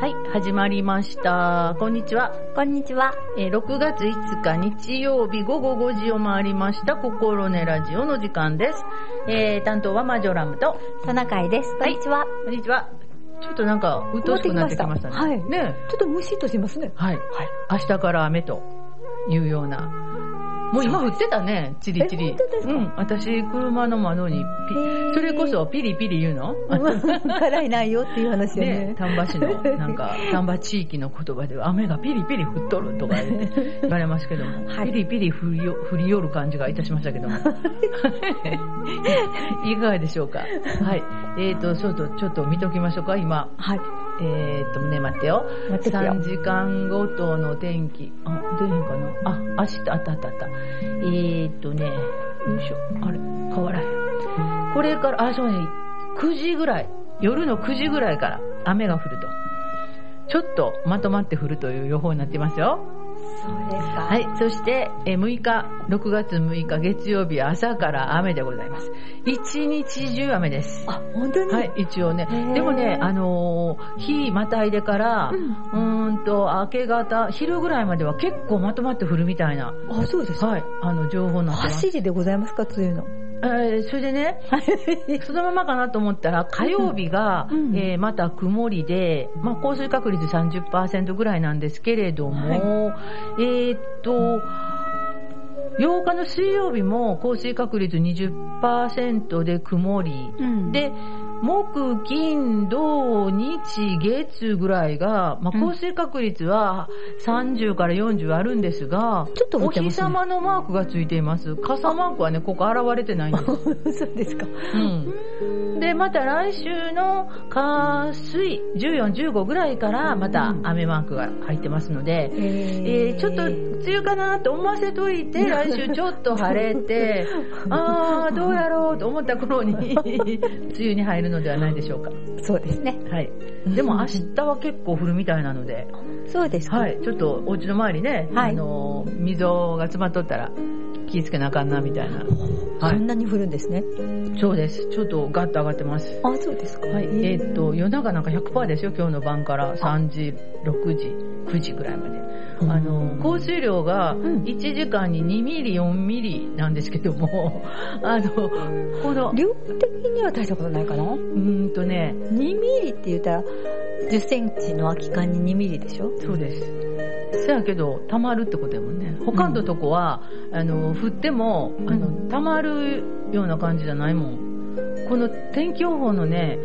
はい、始まりました。こんにちは。こんにちは。えー6月5日日曜日午後5時を回りました、心根ラジオの時間です。えー、担当はマジョラムと、トナカイです。こんにちは。こんにちは。ちょっとなんか、うっとうしくなってきましたね。はいねちょっとムシッとしますね。はい。明日から雨というような。もう今降ってたね、チリチリ。うん。私、車の窓にそれこそピリピリ言うの？辛いないよっていう話よねね、。丹波市の、なんか、丹波地域の言葉では、雨がピリピリ降っとるとか言 われますけども、はいピリピリ降りよ降りよる感じがいたしましたけども。いかがでしょうか？はい。えっ、ー、と、ちょっと、ちょっと見ときましょうか、今。はい。えっ、ー、と、ね、待ってよ。待っててよ3時間ごとの天気。あ、出へんかな？あ、明日、あったあったあった。えーっとね、よいしょ。あれ、変わらへん。これから、あ、そうね、9時ぐらい、夜の9時ぐらいから雨が降ると。ちょっとまとまって降るという予報になってますよ。そうですか。はい。そして、えー6日、6月6日月曜日朝から雨でございます。一日中雨です。あ、本当に？はい、一応ね。でもね、あのー日またいでから、ううんーんと、明け方、昼ぐらいまでは結構まとまって降るみたいな、あ、そうですか。はい、あの、情報になってます。走りでございますか、梅雨の。えーそれでね、そのままかなと思ったら、火曜日が、うん。えーまた曇りで、まあ、降水確率30%ぐらいなんですけれども、えーっと、8日の水曜日も降水確率20%で曇り、うん。で、木、金、土、日、月ぐらいが、まあ、うん降水確率は30から40あるんですが、ちょっと降お日様のマークがついています。傘マークはね、ここ現れてないんです。そうですか。うん。で、また来週の火水14、15ぐらいからまた雨マークが入ってますので、えーちょっと梅雨かなと思わせといて、来週ちょっと晴れて、あー、どうやろうと思った頃に、梅雨に入るのではないでしょうか。そうですね。はい。でも 明日は結構降るみたいなので、そうですか。はい。ちょっとお家の周りね、はいあの、溝が詰まっとったら気ぃつけなあかんなみたいな。はい。そんなに降るんですね。そうです。ちょっとガッと上がってます。あ、そうですか。はい。えーっと、夜中なんか100%ですよ、今日の晩から3時、6時、9時ぐらいまで。うん。あの、降水量がうん。1時間に2ミリ、4ミリなんですけども、あの、この、量的には大したことないかな？うーんとね、2ミリって言ったら、10センチの空き缶に2ミリでしょ？そうです。そやけど、溜まるってことやもんね。他のとこは、あの、降っても、あの、うん溜まるような感じじゃないもん。この天気予報のね、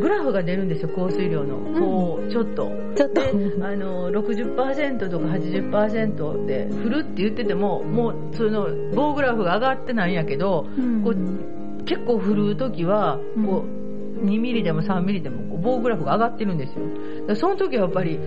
グラフが出るんですよ、降水量の。こう、ちょっと。ちょっとで、あの、60%とか80%で降るって言ってても、もう、その、棒グラフが上がってないんやけど、こう結構降るときは、こう、2ミリでも3ミリでも棒グラフが上がってるんですよ。その時はやっぱり、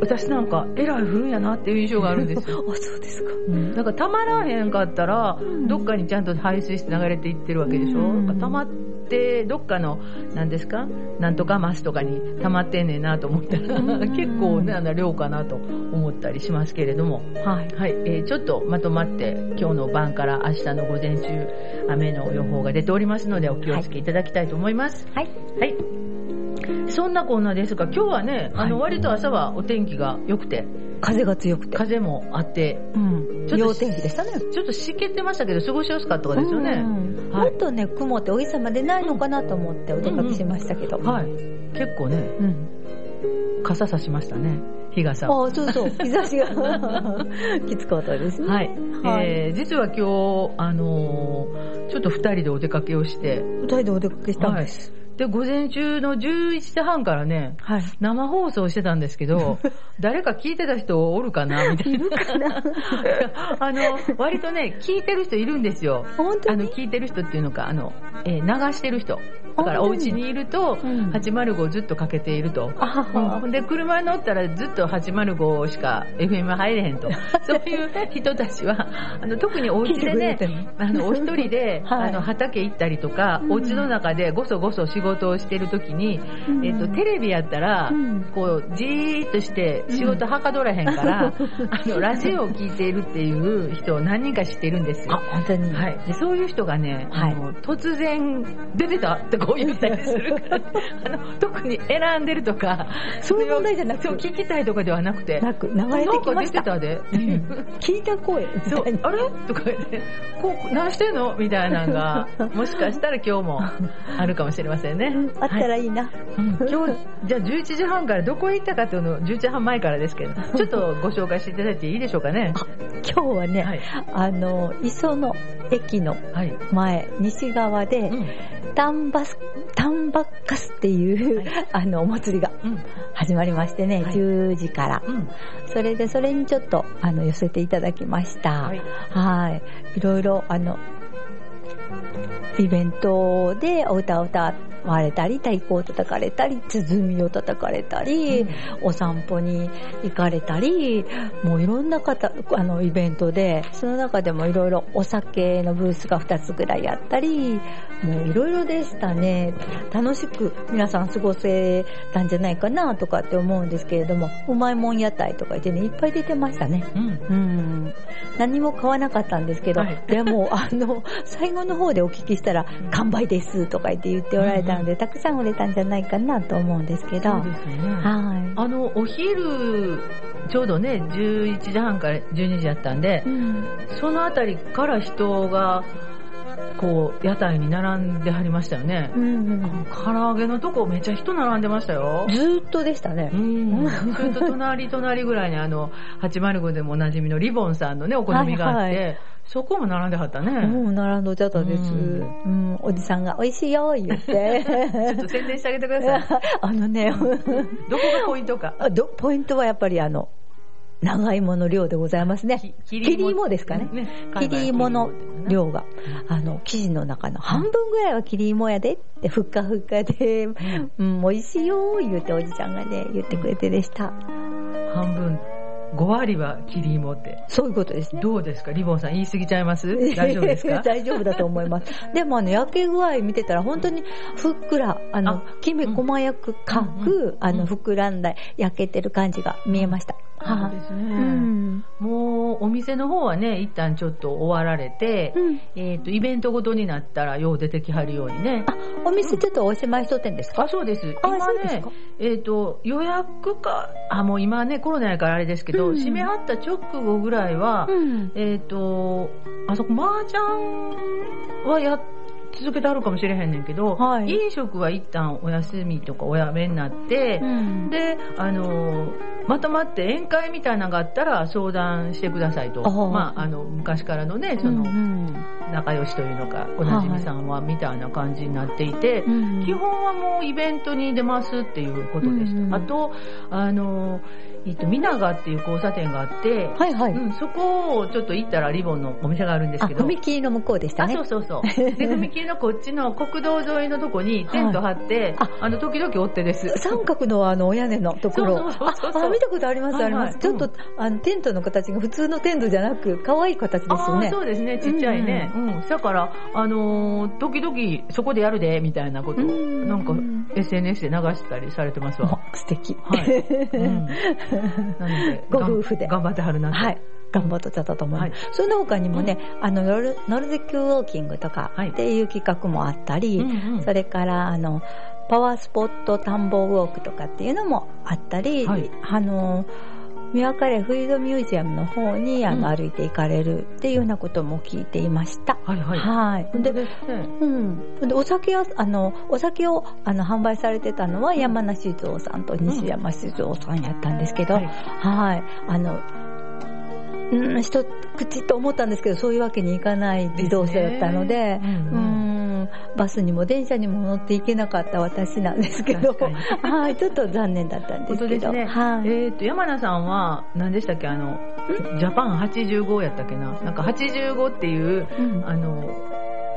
私なんか、えらい降るんやなっていう印象があるんですよ。あ、そうですか。うん、だからたまらへんかったら、うんどっかにちゃんと排水して流れていってるわけでしょ、うんだから溜まって、どっかの、なんですか？なんとかマスとかに溜まってんねんなと思ったら、うん 結構ね、あの量かなと思ったりしますけれども。はい。はい、えーちょっとまとまって今日の晩から明日の午前中雨の予報が出ておりますのでお気をつけいただきたいと思います。はい。はい。そんなこんなですが今日はね、あのはい割と朝はお天気が良くて風が強くて。風もあってうん。ちょっと陽天気でしたね。ちょっと湿気てましたけど過ごしやすかったですよね。もっとね、雲ってお日様出ないのかなと思ってお出かけしましたけど。はい。結構ね、うん。傘さしましたね。日傘。ああ、そうそう。日差しが きつかったですね。はい。はいえー、実は今日、あのーちょっと二人でお出かけをして、二人でお出かけしたんです。で、午前中の11時半からね、はい。生放送してたんですけど、誰か聞いてた人おるかなみたいな。いるかな？あの、割とね、聞いてる人いるんですよ。あの、本当に？聞いてる人っていうのか、あの、えー流してる人。だからお家にいると、うん805ずっとかけていると。で、車に乗ったらずっと805しか FM 入れへんと。そういう人たちは、あの、特にお家でねあの、お一人で、はいあの、畑行ったりとか、うんお家の中でごそごそ仕事をしてる時に、うんえっと、テレビやったら、うんこう、じーっとして仕事はかどらへんから、あの、ラジオを聞いているっていう人を何人か知ってるんですあ、よ。本当に。はい。で、そういう人がね、はいあの、突然、出てたってたりするから、あの、特に選んでるとか、そういう問題じゃなくてそう、聞きたいとかではなくて、なく、流れてきました。なんか出てたで、聞いた声みそう。あれ？とか言って、こう、何してんの？みたいなのが、もしかしたら今日もあるかもしれませんね。あったらいいな。うん今日、じゃあ11時半からどこへ行ったかっていうのを11時半前からですけど、ちょっとご紹介していただいていいでしょうかね。今日はね、はい。あの、磯の駅のはい。前、西側で、うん。タンバス、タンバッカスっていう、はいあの、お祭りがうん。始まりましてね、はい10時から。うん。それで、それにちょっと、あの、寄せていただきました。ははいい。いろいろ、あの、イベントでお歌を歌われたり、太鼓を叩かれたり、鼓を叩かれたり、うんお散歩に行かれたり、もういろんな方、あの、イベントで、その中でもいろいろお酒のブースが2つぐらいあったり、もういろいろでしたね。楽しく皆さん過ごせたんじゃないかなとかって思うんですけれども、うまいもん屋台とか言ってね、いっぱい出てましたね。うん。うん。何も買わなかったんですけど、はいでも、あの、最後の方でお聞きしたら、完売ですとか言って言っておられたので、たくさん売れたんじゃないかなと思うんですけど、そうですよね。はい。あの、お昼、ちょうどね、11時半から12時やったんでう、んそのあたりから人が、こう、屋台に並んではりましたよねう。ん唐揚げのとこめっちゃ人並んでましたよ。ずーっとでしたねう。ん。それと隣隣ぐらいにあの、805でもおなじみのリボンさんのね、お好みがあって、はいはそこも並んではったね。もう並んどっちゃったです。ううんん、おじさんが美味しいよ、言っ ちょってと。宣伝してあげてください。あのね、どこがポイントか。あどポイントはやっぱりあの、長芋の量でございますね。き切り芋ですかね。切り芋の量が、あの、生地の中の半分ぐらいは切り芋やでって、ふっかふっかで、うん、美味しいよ言っておじちゃんがね、言ってくれてでした。半分、5割は切り芋って。そういうことですね。どうですか？リボンさん言い過ぎちゃいます？大丈夫ですか？大丈夫だと思います。でもあの、焼け具合見てたら本当にふっくら、あのあ、きめ細やくかうんうんく、あの、膨らんだ、焼けてる感じが見えました。そうですね。うん。もう、お店の方はね、一旦ちょっと終わられて、うんえっ、と、イベントごとになったら、よう出てきはるようにね。あ、お店ちょっとおしまいしとってんですか？あ、そうです。あ今ねそうですか、えっ、と、予約か、あ、もう今ね、コロナやからあれですけど、うん閉めはった直後ぐらいは、うん。えっ、と、あそこ、麻雀はやっ続けてあるかもしれへんねんけど、はい。飲食は一旦お休みとかおやめになって、うん。で、あのーまとまって宴会みたいなのがあったら相談してくださいと。まあ、あの、昔からのね、その、仲良しというのか、おなじみさんはみたいな感じになっていて、うん基本はもうイベントに出ますっていうことでした。うん。あと、あの、えっと、みながっていう交差点があって、はいはい。うん、そこをちょっと行ったらリボンのお店があるんですあ、けど。踏切の向こうでしたあ、ね。そうそうそう。で、踏切のこっちの国道沿いのとこにテント張って、はいあの、時々追ってです。三角のあの、お屋根のところ。そうそうそうそうあ、あ見たことあります、はいはいあります。ちょっとう、あの、テントの形が普通のテントじゃなく、可愛い形ですよああ、ね。そうですね、ちっちゃいね。うん。だから、あのー時々そこでやるで、みたいなことを、うんなんか SNS で流したりされてますわ。あ素敵。はい。うん。ご夫婦で。頑張ってはるなと。はい。頑張っちゃったと思います。はい。その他にもね、あの、ノルノルディックウォーキングとかはい。っていう企画もあったり、うんうん。それから、あの、パワースポット田んぼウォークとかっていうのもあったり、はい。あの、ミュアカレードミュージアムの方にあの、うん歩いて行かれるっていうようなことも聞いていました。はいはい。はい。で、ねうん。で、お酒は、あの、お酒を、あの、販売されてたのは山梨酒造さんと西山酒造さんやったんですけど、はいはい。あの、うん、一口と思ったんですけど、そういうわけにいかない自動車だったので、ですねううんん、バスにも電車にも乗っていけなかった私なんですけど、はい、ちょっと残念だったんですけど、ね。はい。えっ、と、山名さんは、何でしたっけ？あの、ジャパン85やったっけな？なんか85っていう、うん。あの、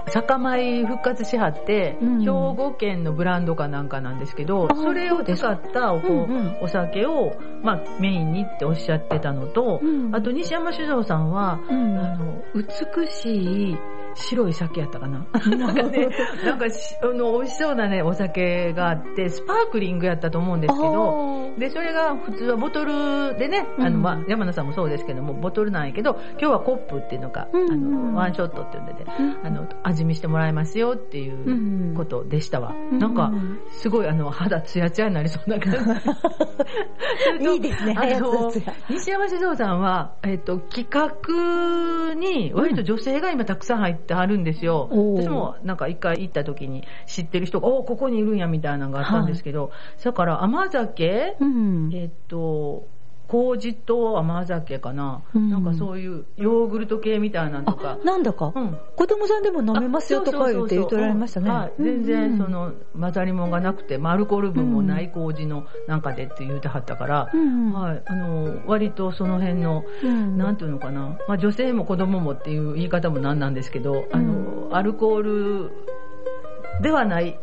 酒米復活しはって、うん兵庫県のブランドかなんかなんですけど、あそれを使ったお,、うんうん。お酒を、まあ、メインにっておっしゃってたのと、うん。あと西山酒造さんは、うん。あの、美しい白い酒やったかな？なんかね、なんかあの、美味しそうなね、お酒があって、スパークリングやったと思うんですけど、で、それが普通はボトルでね、あの、まあ、山名さんもそうですけども、ボトルなんやけど、今日はコップっていうのが、あの、ワンショットって言うんでて、あの、味見してもらいますよっていうことでしたわ。なんか、すごいあの、肌ツヤツヤになりそうな感じ。いいですね、あの、西山静雄さんは、えっと、企画に割と女性が今たくさん入ってはるんですよ。私もなんか一回行った時に知ってる人が、おここにいるんやみたいなのがあったんですけど、だから甘酒、えっと、麹と甘酒かな、うん、なんかそういうヨーグルト系みたいなのとか。なんだか、うん、子供さんでも飲めますよとか言って言っておられましたね。はい、全然その混ざり物がなくて、アルコール分もない麹のなんかでって言うてはったから、うん、はい、あの、割とその辺の、うん、なんていうのかな、まあ女性も子供もっていう言い方もなんなんですけど、あの、アルコールではない。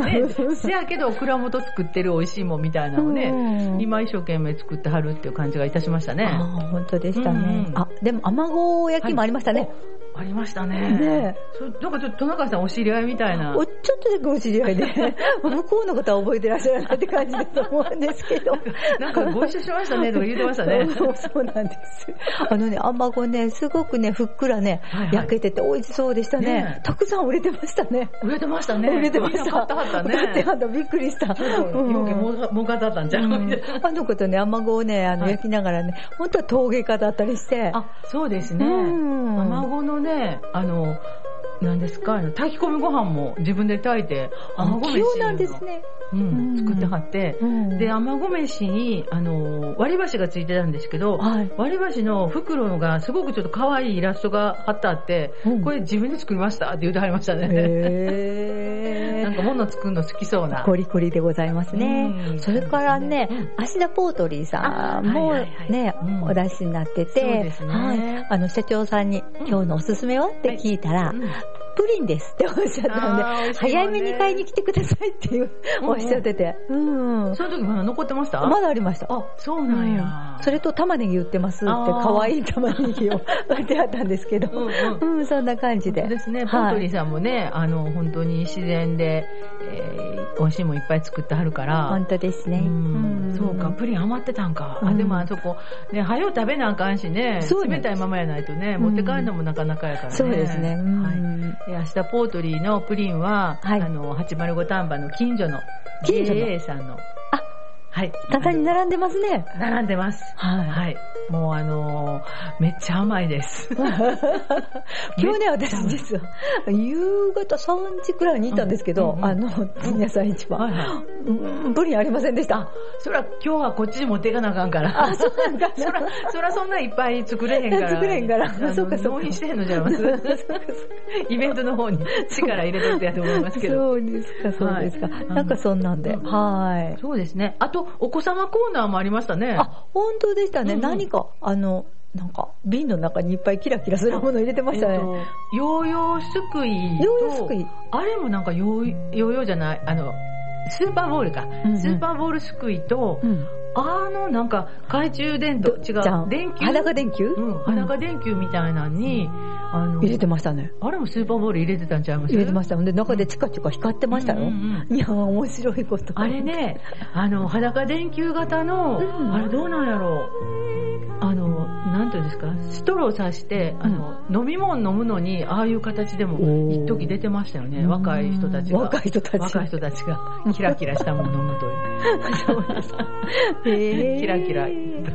せやけど、蔵元作ってる美味しいもんみたいなのをね、今一生懸命作ってはるっていう感じがいたしましたね。あ本当でしたね。うん、あ、でも、甘子焼きもありましたね。はいありましたね。ねそなんかちょっと、トナカさんお知り合いみたいな。おちょっとだけお知り合いで、向こうのことは覚えてらっしゃらないって感じだと思うんですけど。なんかご一緒しましたねとか言ってましたね。そうそうなんです。あのね、あまごね、すごくね、ふっくらね、はいはい、焼けてて美味しそうでしたね。ねたくさん売れてましたね。売れてましたね。売れてました。買ったはったね。買ってはった、びっくりした。うん、もうかだったんじゃん。あの子とね、あまごをね、あの、焼きながらね、本当は陶芸家だったりして。あ、そうですね。あまごのね、あの、何ですか、炊き込みご飯も自分で炊いて、甘ご飯なんですね。うん、作ってはって、うん、で、甘ご飯に、あの、割り箸がついてたんですけど、はい、割り箸の袋がすごくちょっと可愛いイラストが貼ってあって、うん、これ自分で作りましたって言うてはりましたね。へ なんか物作るの好きそうな。コリコリでございますね。それからね、芦田ポートリーさんもね、お出しになってて、はい、あの、社長さんに今日のおすすめは？って聞いたら、プリンですっておっしゃったんで、ね、早めに買いに来てくださいっていう、おっしゃってて。うん。その時まだ残ってました？まだありました。あ、そうなんや。それと玉ねぎ売ってますって、可愛い玉ねぎを売ってあったんですけど、うん、そんな感じで。ですね、ポントリーさんもね、あの、本当に自然で、えー、美味しいもんいっぱい作ってはるから。本当ですね。そうか、プリン余ってたんか。あ、でもあそこ、ね、早う食べなあかんしね、冷たいままやないとね、持って帰るのもなかなかやからね。そうですね。はい明日ポートリーのプリンは、はい、あの、805丹波の近所の JA さんの。あ、はい。棚に並んでますね。並んでます。はい。はい。もうあのー、めっちゃ甘いです。今日ね、私実は、夕方3時くらいに行ったんですけど、うんうん、あの、前夜祭市場、はいはい、プリンありませんでした。そら、今日はこっちに持っていかなあかんから。あ、そうなんか そら、そらそんないっぱい作れへんから。作れへんから。そうか、納品してへんのじゃいますイベントの方に力入れとってやと思いますけど。そうですか、そうですか。はい、なんかそんなんで。はい。そうですね。あと、お子様コーナーもありましたね。あ、本当でしたね。うんうん、何か、あの、なんか、瓶の中にいっぱいキラキラするもの入れてましたね。えっと、ヨーヨーすくいヨーヨーすくいあれもなんかヨーヨーヨーじゃない、あの、スーパーボールか。うんうん、スーパーボールすくいと、うん、あの、なんか、懐中電灯、違う、電球？裸電球？うん、裸電球みたいなのに、あの、入れてましたね。あれもスーパーボール入れてたんちゃいます？入れてました。ほんで、中でチカチカ光ってましたよ。うんうん、いや、面白いこと。あれね、あの、裸電球型の、うん、あれどうなんやろう？あの、なんていうんですか、ストローを刺して、あの、飲み物飲むのに、ああいう形でも、一時出てましたよね。若い人たちが。若い人たち。若い人たちが、キラキラしたものを飲むという。そうですか。キラキラ、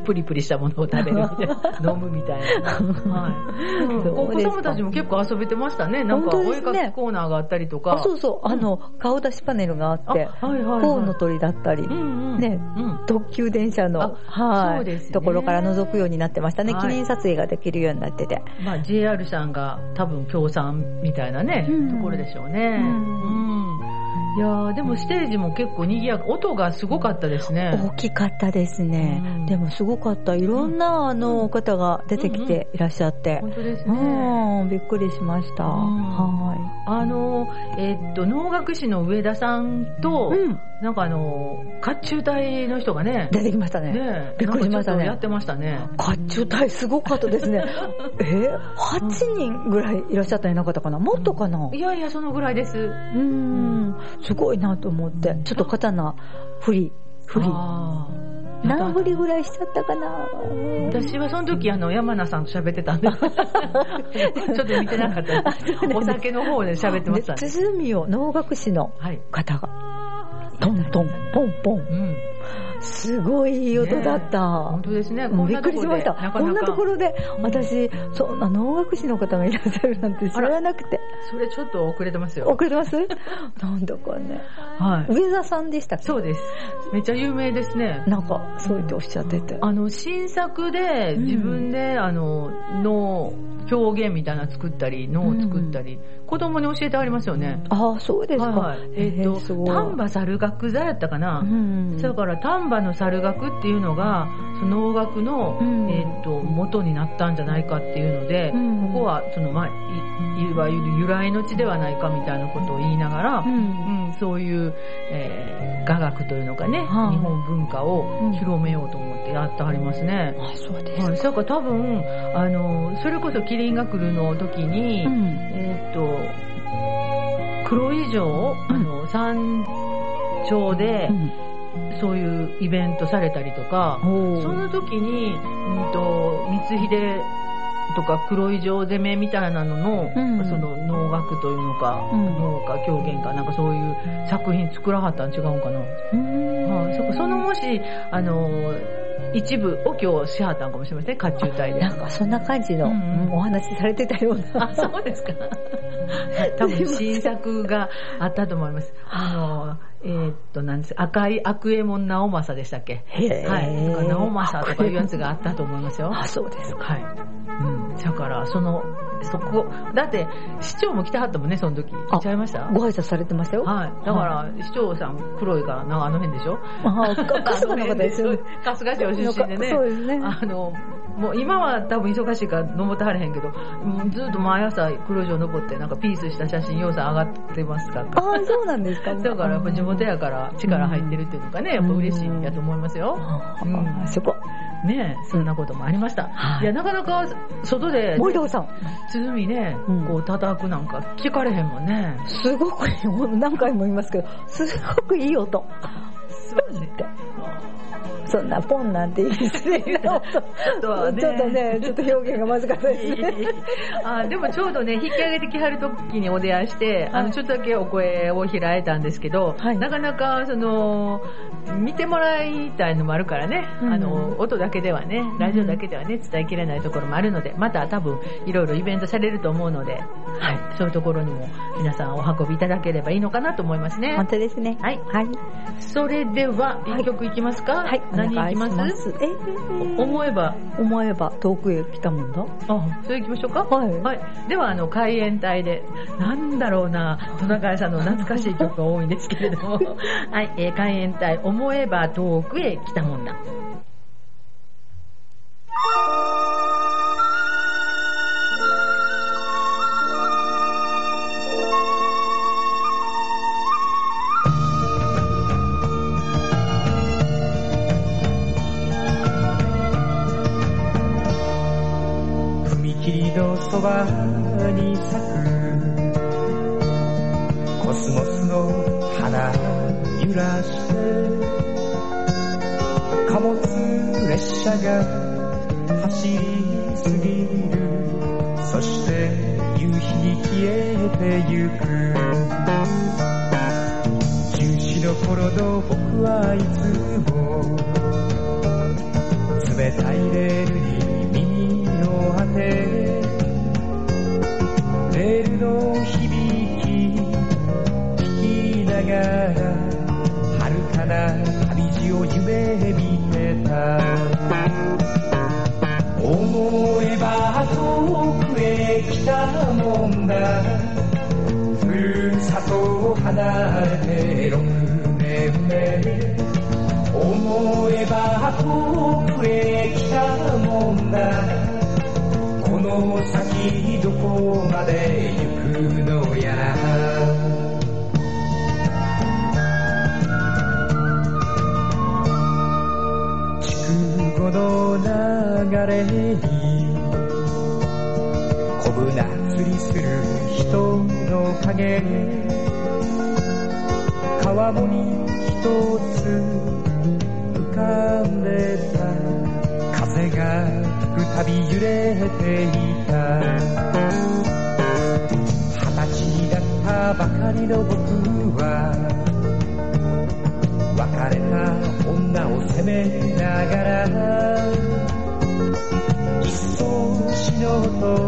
プリプリしたものを食べるみたいな、飲むみたいな。はい。お子様たちも結構遊べてましたね。なんか、お絵かきコーナーがあったりとか。あ、そうそう。あの、顔出しパネルがあって、コウノトリだったり、ね、特急電車の、はい、ところから覗くようになってましたね。記念撮影ができるようになってて。まあ、JR さんが多分協賛みたいなね、ところでしょうね。うんいやでもステージも結構賑やか、音がすごかったですね。大きかったですね。うん、でもすごかった。いろんな、あの方が出てきていらっしゃって。本当ですね。びっくりしました。はい。あの、えー、っと、能楽師の上田さんと、うん、なんかあの、甲冑隊の人がね、出てきましたね。ねびっくりしましたね。やってましたね。甲冑隊すごかったですね。えー、8人ぐらいいらっしゃったんなかったかな？もっとかな、いやいや、そのぐらいです。うん。すごいなと思って、ちょっと刀振り、振り。何振りぐらいしちゃったかな。私はその時あの山名さんと喋ってたんで。ちょっと見てなかった。お酒の方で喋ってました、ね、鼓を能楽師の方が、はい、トントンポンポン、うんすごいいい音だった。本当ですね。もうびっくりしました。こんなところで、私、そんな能楽師の方がいらっしゃるなんて知らなくて。それちょっと遅れてますよ。遅れてます？なんだかね。はい。上田さんでしたっけ？そうです。めっちゃ有名ですね。なんか、そう言っておっしゃってて。あの、新作で自分で、あの、の表現みたいなの作ったり、脳を作ったり、子供に教えてありますよね。ああ、そうですか。えっと、丹波猿楽座やったかな。だから丹波の猿楽っていうのが、その能楽の、えっと、元になったんじゃないかっていうので、ここは、その、まい、いわゆる由来の地ではないかみたいなことを言いながら、うん。そういう、えー、雅楽というのかね、日本文化を広めようと思ってやってはりますね。あ、そうですか。はい、だから多分、あの、それこそキリンが来るの時に、えっと、黒以上、あの、山頂で、そういうイベントされたりとか、その時に、うんと、光秀とか黒い城攻めみたいなのの、うん、その能楽というのか、うん、能か狂言か、なんかそういう作品作らはったん違うんかな。はあ、そそのもし、あの一部を今日しはったんかもしれません、甲冑隊で。なんかそんな感じの、お話しされてたような。あ、そうですか。多分新作があったと思います。あの、えー、っと、なんです赤い悪右衛門直政でしたっけ？はい。か直政とかいうやつがあったと思いますよ。あ、そうですか。はい。うん。だから、その、そこ、だって、市長も来てはったもんね、その時。来ちゃいました？ご挨拶されてましたよ。はい。だから、市長さん黒いから、なんかあの辺でしょ？ああ、春日の方ですよ。春日町出身でね。そうですね。あの、もう今は多分忙しいから登ってはれへんけど、ずっと毎朝黒城登ってなんかピースした写真要素上がってますか？ら。ああ、そうなんですか？だからやっぱ地元やから力入ってるっていうのかね、やっぱ嬉しいやと思いますよ。うん、そこ。ねそんなこともありました。いや、なかなか外で、森田さん。鼓ね、こう叩くなんか聞かれへんもんね。すごくいい、何回も言いますけど、すごくいい音。素晴らしい。そんなポンなんて言い失礼な音。ちょっとね、ちょっとね、ちょっと表現がまずかったですね。あでもちょうどね、引き上げてきはる時にお出会いして、あの、ちょっとだけお声を開いたんですけど、はい、なかなか、その、見てもらいたいのもあるからね、うん、あの、音だけではね、ラジオだけではね、伝えきれないところもあるので、また多分、いろいろイベントされると思うので、はい、そういうところにも皆さんお運びいただければいいのかなと思いますね。本当ですね。はい。はい。それでは、一曲いきますかはい。何いきます？え？ー、思えば。思えば遠くへ来たもんだ。あ、それ行きましょうか？はい。はい。では、あの、海援隊で、なんだろうな、トナカイさんの懐かしい曲が多いんですけれども、はい、えー、海援隊、思えば遠くへ来たもんだ。そばに咲くコスモスの花揺らして貨物列車が走りすぎる。そして夕日に消えてゆく。中止の頃の僕はいつも。冷たいレールにが遥かな旅路を夢見てた。思えば遠くへ来たもんだ。ふるさとを離れて6年目。思えば遠くへ来たもんだ。この先どこまで行くにこぶな釣りする人の影川面に一つ浮かんでた風が吹くたび揺れていた。二十歳だったばかりの僕は別れた女を責めながら。そ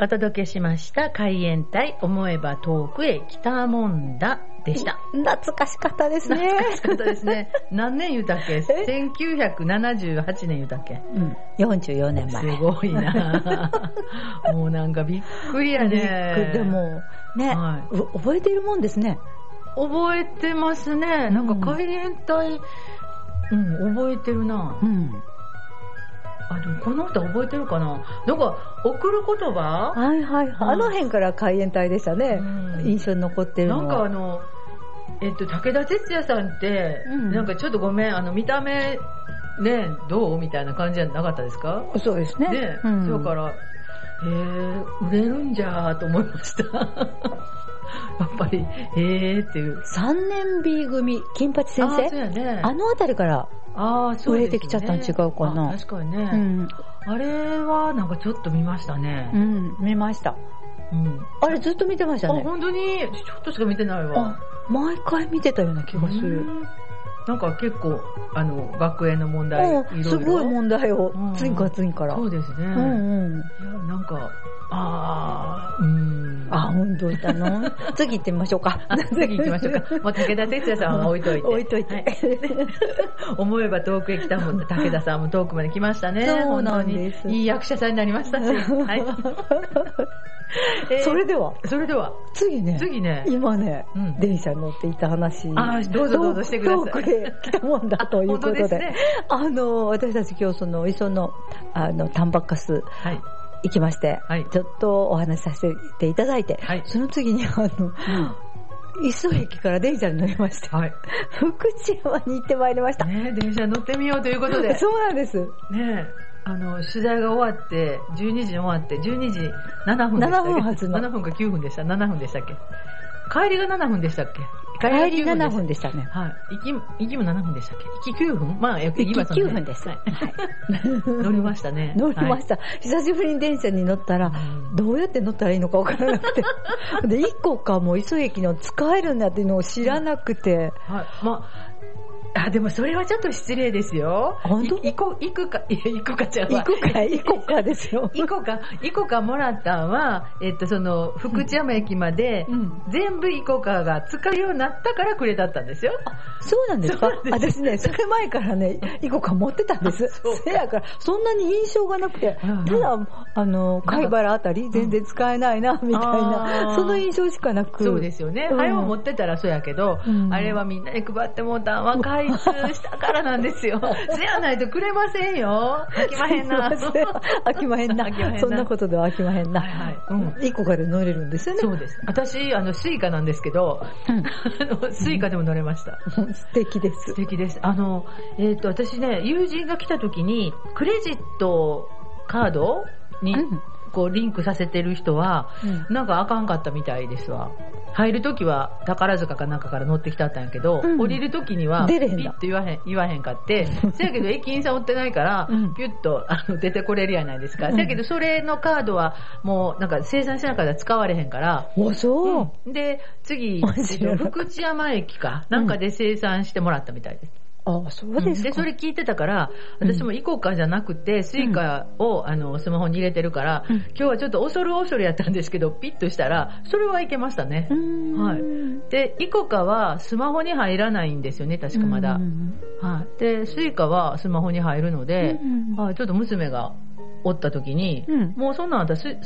お届けしました。海援隊、思えば遠くへ来たもんだでした。懐かしかったですね。懐かしかったですね。何年言うたっけ ?1978 年言うたっけ？うん、44年前。すごいな もうなんかびっくりやね。でも、ね、はう覚えてるもんですね。覚えてますね。なんか海援隊、うん、覚えてるな。うん。あ、でもこの人覚えてるかな？なんか、送る言葉？はいはいはい。あの辺から海援隊でしたね。うん印象に残ってるのなんは。かあの、えっと、武田鉄矢さんって、うんなんかちょっとごめん、あの、見た目、ね、どう？みたいな感じじゃなかったですか？そうですね。ね、うん、だから、えー、売れるんじゃーと思いました。やっぱり、えーっていう。3年 B 組、金八先生？やね。あのあたりから、あーそうね売れてきちゃったん違うかなあ確かにね、うん、あれはなんかちょっと見ましたねう。ん、見ました。うん。あれずっと見てましあ、たね。本当に、ちょっとしか見てないわ。あ、毎回見てたような気がする。うんなんか結構、あの、学園の問題、いろうん、いろ。すごい問題をうん、次から次から。そうですね。うんうん。いや、なんか、あー、うん。あ、本当だの 次行ってみましょうか。あ次行きましょうか。もう武田鉄矢さんは置いといて。置いといて。はい 思えば遠くへ来たもんだ。武田さんも遠くまで来ましたね。そうなんですいい役者さんになりましたし。はい。えーそれでは、それでは、次ね、次ね。今ね、うん電車に乗っていた話。あーどうぞどうぞしてください遠くへ来たもんだということで。ねあの、私たち今日その、磯の、あの、タンバッカス、はい。行きまして、はいちょっとお話しさせていただいて、はいその次にあの、磯駅から電車に乗りまして、はい。福知山に行ってまいりました。ね電車乗ってみようということで。そうなんです。ねあの、取材が終わって、12時に終わって、12時7分でしたっけ？7分発の7分か9分でした。7分でしたっけ？帰りが7分でしたっけ？帰がり9 7分でしたね。はい。行き、行きも7分でしたっけ？行き9分？まあ、行行きはそのね9分です。はいはい 乗りましたね。乗りました、久しぶりに電車に乗ったら、うんどうやって乗ったらいいのかわからなくて。で、一個かも磯駅の使えるんだっていうのを知らなくて。はい。はい。まあ、あ、でもそれはちょっと失礼ですよ。本当？い行こう、行くか、いや、行くかちゃうわ行くか、行こうかですよ。イコカ、イコカもらったんは、えっと、その、福知山駅まで、うん全部イコカが使うようになったからくれたったんですよ。そうなんですか？私ね、それ前からね、行こうか持ってたんです。そうかせやから、そんなに印象がなくて、うんうんただ、あの、貝原あたり全然使えないな、みたいあな、ーその印象しかなく。そうですよね。うんはよ持ってたらそうやけど、うんあれはみんなに配ってもうたんは開通したからなんですよ。せやないとくれませんよ。あきまへんな。あきまへんなそんなことではあきまへんな。はいはいうん一個から乗れるんですよね。そうです。私、あの、スイカなんですけど、うんあのスイカでも乗れました。素敵です素。敵です。あの、えっ、と、私ね、友人が来た時に、クレジットカードにうん、こう、リンクさせてる人は、うんなんかあかんかったみたいですわ。入る時は宝塚かなんかから乗ってきたったんやけど、うん。降りる時には、ピッて言わへん、言わへんかって、せやけど駅員さんおってないから、うん。ピュッとあの出てこれるやないですか。うん。せやけどそれのカードはもうなんか精算しなかったら使われへんから、お、そう？うん。で、次、福知山駅か、なんかで精算してもらったみたいです。あ、そうですか。で、それ聞いてたから、私もイコカじゃなくて、スイカを、あの、スマホに入れてるから、うん。今日はちょっと恐る恐るやったんですけど、ピッとしたら、それはいけましたね。う。ん。はい。で、イコカはスマホに入らないんですよね、確かまだ。う。んはい。で、スイカはスマホに入るので、うん。はい、ちょっと娘がおった時に、うんもうそんなんあんたスイ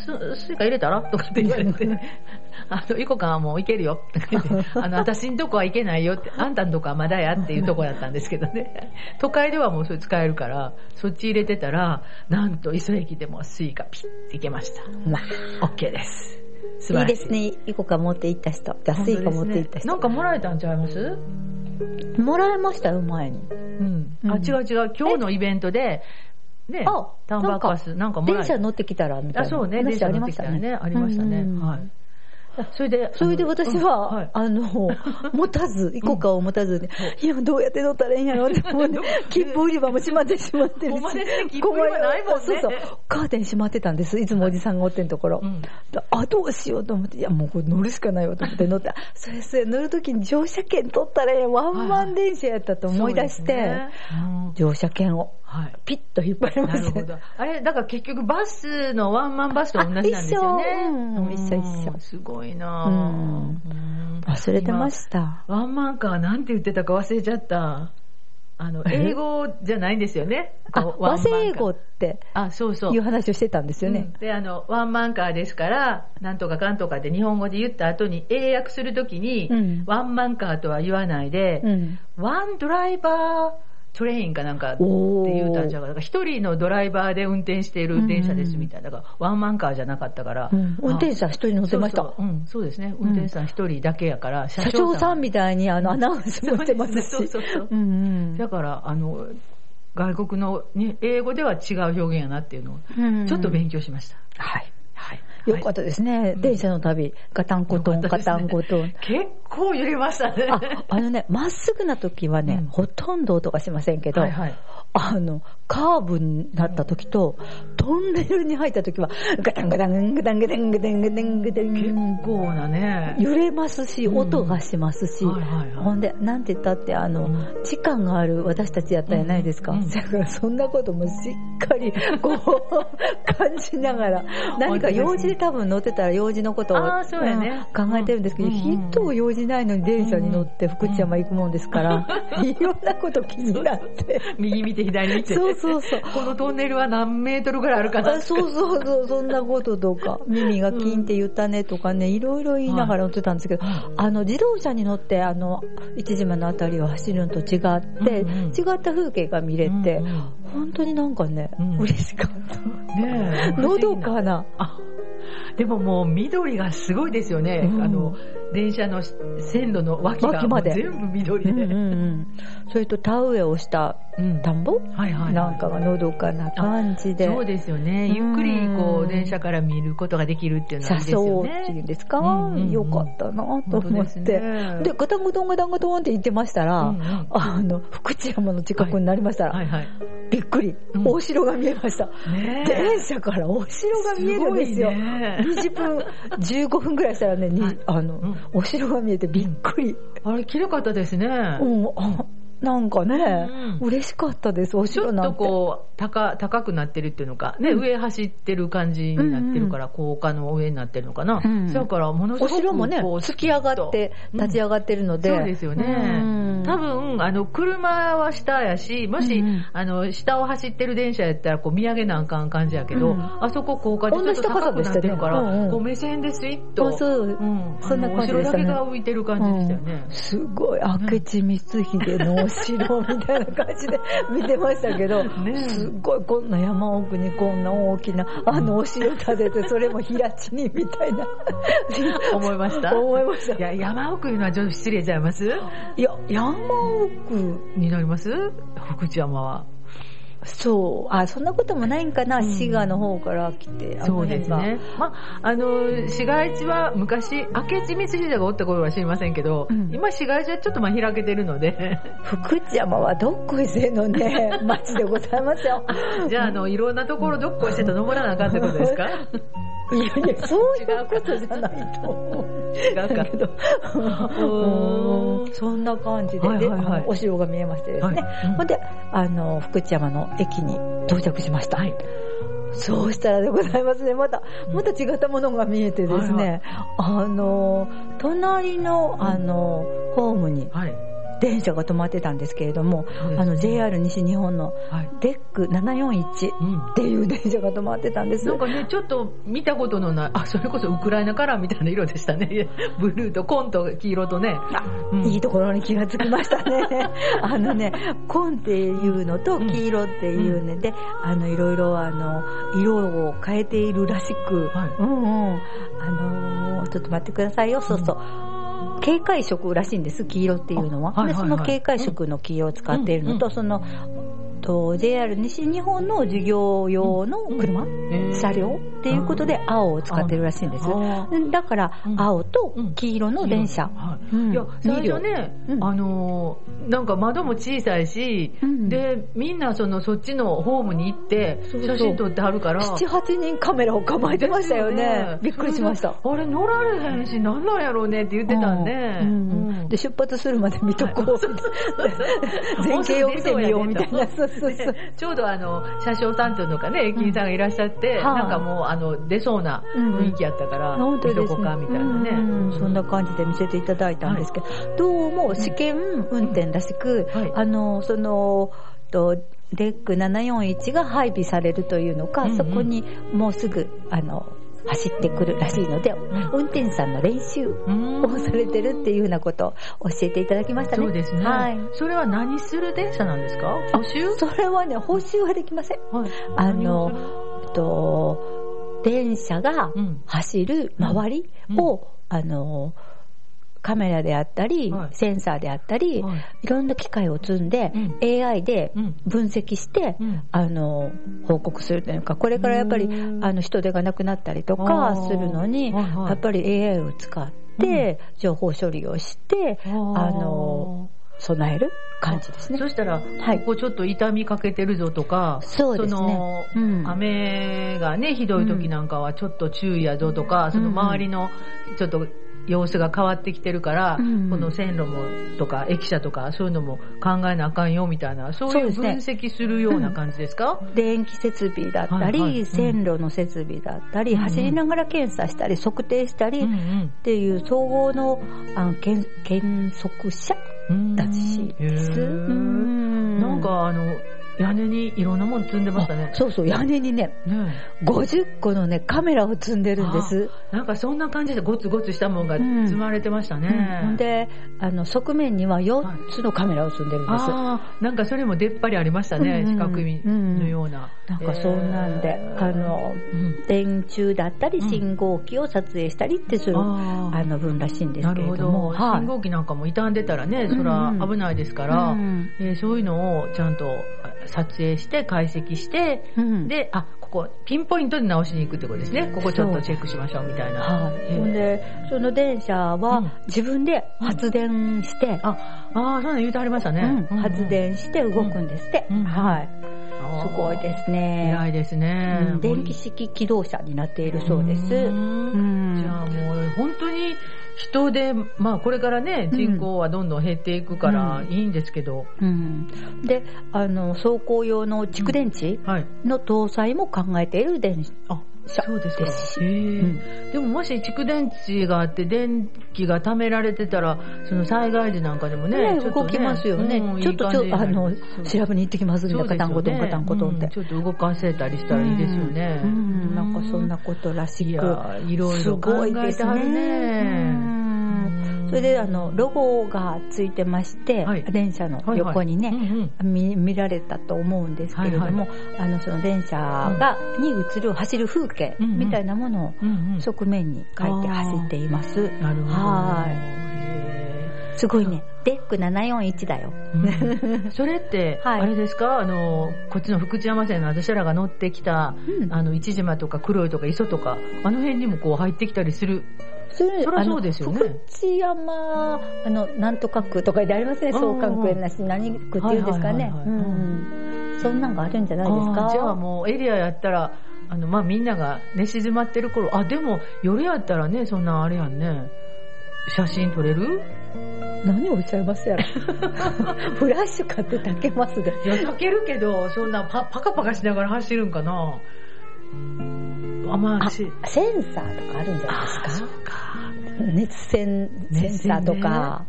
カ入れたら？とかって言われて、あの、イコカはもういけるよとか言って、あの、私んとこはいけないよって、あんたんとこはまだやっていうとこだったんですけどね。都会ではもうそれ使えるから、そっち入れてたら、なんと石生駅でもスイカピッていけました。ま OK です。素晴あ、いらしい。いですね。イコカ持って行った人。じゃあスイカ持って行った人。なんかもらえたんちゃいます？もらいましたよ、前に。うん。あ、うん違う違う。今日のイベントで、ねあ、タンバーカス、なんかもら。電車乗ってきたら、みたいあ、な。そうね。電話車ありましたね。ありましたね。うんはい。それで、それで私は、あの、持たず、イコカを持たずに、いや、どうやって乗ったらいいんやろって思ってどう、切符売り場も閉まってしまってるし。切符売り場ないもんねそうそう。カーテン閉まってたんです。いつもおじさんがおってんところ。うんあ、どうしようと思って、いや、もうこれ乗るしかないよと思って乗った。それそれ乗るときに乗車券取ったらええワンマン電車やったと思い出して、乗車券をはい。ピッと引っ張りました。なるほど。あれ、だから結局バスのワンマンバスと同じなんですよね。あ一緒うん一緒一緒うんすごいなぁうんうん忘れてました。ワンマンカーなんて言ってたか忘れちゃった。あの、英語じゃないんですよね。あ、和製英語ってあ、そうそう。いう話をしてたんですよねうん。で、あの、ワンマンカーですから、なんとかかんとかで日本語で言った後に英訳するときに、うんワンマンカーとは言わないで、うん。ワンドライバートレインかなんかって言うたんじゃうか。だから一人のドライバーで運転している電車ですみたいな。だからワンマンカーじゃなかったから。うん運転手さん一人乗ってましたそうそううん、そうですね。運転手さん一人だけやから、社長さんみたたいにあのアナウンスもしてますし。そうそうそううんうんだから、あの、外国の、ね、英語では違う表現やなっていうのを、うんちょっと勉強しました。はい。はい。よかったですね。うん電車の旅。ガタンコトン、ねタンコトン。結構揺れましたね。あ、あのね、まっすぐな時はね、うんほとんど音がしませんけど、はいはい。あの、カーブになった時と、トンネルに入った時は、ガタンガタン、ガタンガタンガタンガタンガタン。結構なね。揺れますし、うん。音がしますし、はいはいはい。ほんで、なんて言ったって、あの、うん。時間がある私たちやったじゃないですか。うんうんだから、そんなこともしっかり、こう、感じながら、何か用事で多分乗ってたら用事のことを、考えてるんですけど、うんうんうん。人を用事事ないのに電車に乗って福知山行くもんですから、いろんなこと気になって。右見て左見て。そうそうそう。このトンネルは何メートルぐらいあるかなあそうそうそう、そんなこととか、耳がキンって言ったねとかね、いろいろ言いながら乗ってたんですけど、あの、自動車に乗って、あの、一島のあたりを走るのと違って、うんうん違った風景が見れて、うんうん本当になんかね、うん嬉しかった。ねえ。のどかな。あ、でももう緑がすごいですよね。うんあの、電車の線路の脇が脇まで全部緑で。うんうんうん。それと田植えをしたうん田んぼ？はいはいはい。なんかがのどかな感じで。そうですよね。ゆっくりこう電車から見ることができるっていうのはいいです車よ窓っていうんね。ですか、うんうんうんよかったなと思って。ねで、ガタンゴトンガタンゴトンって言ってましたら、うんうんあの、福知山の近くになりましたら、はいはい。びっくり、うんお城が見えました。ねえ電車からお城が見えるんですよ。すね20分、15分ぐらいしたらね、あの、うんお城が見えてびっくり。あれ、綺麗かったですね。うん、あなんかね、うん。嬉しかったです、おちょっと城なんて。こう、高、高くなってるっていうのか、ね、うん。上走ってる感じになってるから、高架の上になってるのかな。うん。だから、ものすごおく城もね、こう突き上がって、うん。立ち上がってるので。そうですよね。うん。多分、あの、車は下やし、もし、うんうん。あの、下を走ってる電車やったら、こう、見上げなあかん感じやけど、うん。あそこ高架でちょっと高くなってるから、ね。うんうん。こう、目線でスイッと、あそう。うん、そんな感じでしたね。お城だけが浮いてる感じでしたよね。すごい、明智光秀のお城みたいな感じで見てましたけど、すごいこんな山奥にこんな大きなあのお城建てて、それも平地にみたいな。思いました？思いました。いや、山奥いうのはちょっと失礼ちゃいます？いや、山奥、になります？福知山は。そう、あ、そんなこともないんかな、うん。滋賀の方から来て、そうですね。まあ、あの、市街地は昔、明智光秀がおった頃は知りませんけど、うん。今市街地はちょっとまあ開けてるので、福知山はどっこいせのね、町でございますよ。じゃあ、あの、いろんなところどっこいしてと登らなあかんってことですか？いやいや、そういうことじゃないと思う。違うか。だけど、そんな感じで、はいはいはい。でお城が見えましてですね。はい。うん。ほんで、あの、福知山の駅に到着しました。はい。そうしたらでございますね。また、また違ったものが見えてですね、あの、隣の、あの、ホームにはい。電車が止まってたんですけれども、あの、JR 西日本のはい。 DEC741うんっていう電車が止まってたんです。なんかね、ちょっと見たことのない、あ、それこそウクライナカラーみたいな色でしたね。ブルーと紺と黄色とね。うんいいところに気がつきましたね。あのね、紺っていうのと黄色っていうね、で、あの、いろいろあの、色を変えているらしく、はいうんうん。あのーちょっと待ってくださいよ、そうそう。警戒色らしいんです、黄色っていうのは。あはいはいはいで、その警戒色の黄色を使っているのと、うんその、と JR 西日本の授業用の車、車両っていうことで青を使ってるらしいんです。あだからう、ん。青と黄色の電車。はい。や、最初ね、うん。あのー、なんか窓も小さいし、うん。で、みんなその、そっちのホームに行って、写真撮ってはるから。七八人カメラを構えてましたよね。びっくりしました。あれ乗られへんし、なんなんやろうねって言ってたんで。で、出発するまで見とこう。前景を見てみようみたいな。そうそうそう。ちょうどあの、車掌さんというのかね、駅員さんがいらっしゃって、はい。なんかもう、あの、出そうな雰囲気やったから、本当ですね。見とこかみたいなね。うん。そんな感じで見せていただいたんですけど、どうも試験運転らしく、はい。あの、その、と、 DEC741が配備されるというのか、うんうん。そこにもうすぐ、あの、走ってくるらしいので、運転手さんの練習うんをされてるっていうふうなことを教えていただきましたね。そうですね。はい。それは何する電車なんですか？補修？それはね、補修はできません。はい。あのえっと、電車がうん走る周りを、あの、カメラであったり、はい。センサーであったり、はい。い、ろんな機械を積んで、うん。AI でうん。分析して、うん。あの、報告するというか、これからやっぱりう、んあの、人手がなくなったりとあかー。するのに、はいはい。やっぱり AI を使って、情報処理をして、あの、備える感じですね。そしたら、はい。ここちょっと痛みかけてるぞとか、そうですね。の、うん。雨がね、ひどい時なんかはちょっと注意やぞとか、その周りの、ちょっと、様子が変わってきてるから、うん。この線路もとか駅舎とかそういうのも考えなあかんよみたいな、そういう分析するような感じですか？電気設備だったり、はいはい。うん。線路の設備だったり、うん。うん走りながら検査したり、測定したり、っうんうん。ていう総合のあの検検測者うん。らしいです。なんかあの、屋根にいろんなもの積んでましたね。あ。そうそう、屋根にね、ね50個のね、カメラを積んでるんです。なんかそんな感じでゴツゴツしたものが積まれてましたね。うん。ほんで、あの、側面には4つのカメラを積んでるんです。ああ、なんかそれも出っ張りありましたね、うんうん四角いのような。なんかそんなんで、えー。あの、うん。電柱だったり、うん。信号機を撮影したりってする、あの分らしいんですけれども、。はい。信号機なんかも傷んでたらね、うんそら危ないですから、うんえーそういうのをちゃんとあ撮影して、解析して、うんで、あ、ここ、ピンポイントで直しに行くってことですね。ここちょっとチェックしましょうみたいな。はい。えーほんで、その電車うんは自分で発電して、あ、ああ、そんなん言うてはりましたね。うん発電して動くんですって。うんはい。すごいですね。偉いですね。うん電気式機動車になっているそうです。ううんんじゃあもう本当に人で、まあこれからね、うん。人口はどんどん減っていくからうん。いいんですけど、うん。で、あの、走行用の蓄電池はい。の搭載も考えている電車あ、そうですか。でうんでももし蓄電池があって電気が貯められてたら、その災害時なんかでもね、ねちょっと動きますよね。うんちょっとちょっと、あの、そう調べに行ってきますんで、カタンコトンカタンコトンってうん。ちょっと動かせたりしたらいいですよね。うんうんなんかそんなことらしく。いやいろいすろ考えてはるね。ね。うんそれで、あの、ロゴがついてまして、はい電車の横にね、はいはいうんうん見見られたと思うんですけれども、はいあの、その電車が、に映る走る風景うんうんみたいなものをうんうん側面に書いて走っています。なるほど。はい。へすごいね。デック741だよ。ーうんそれって、はいあれですか？あの、こっちの福知山線の私らが乗ってきた、うんあの、市島とか黒いとか磯とか、あの辺にもこう入ってきたりする。それそそうですよね福知山、あの、なんとか区とかでありますね、うんうん総関区やなし、何区っていうんですかね。そんなんがあるんじゃないですか？じゃあもうエリアやったら、あの、まあ、みんなが寝静まってる頃、あ、でも夜やったらね、そんなあれやんね。写真撮れる？何をおっしゃいますやろ。フラッシュ買って炊けますで。いや、炊けるけど、そんなパパカパカしながら走るんかなあ、まあ、あ、しセンサーとかあるんじゃないあですか？か。熱線、センサーとか。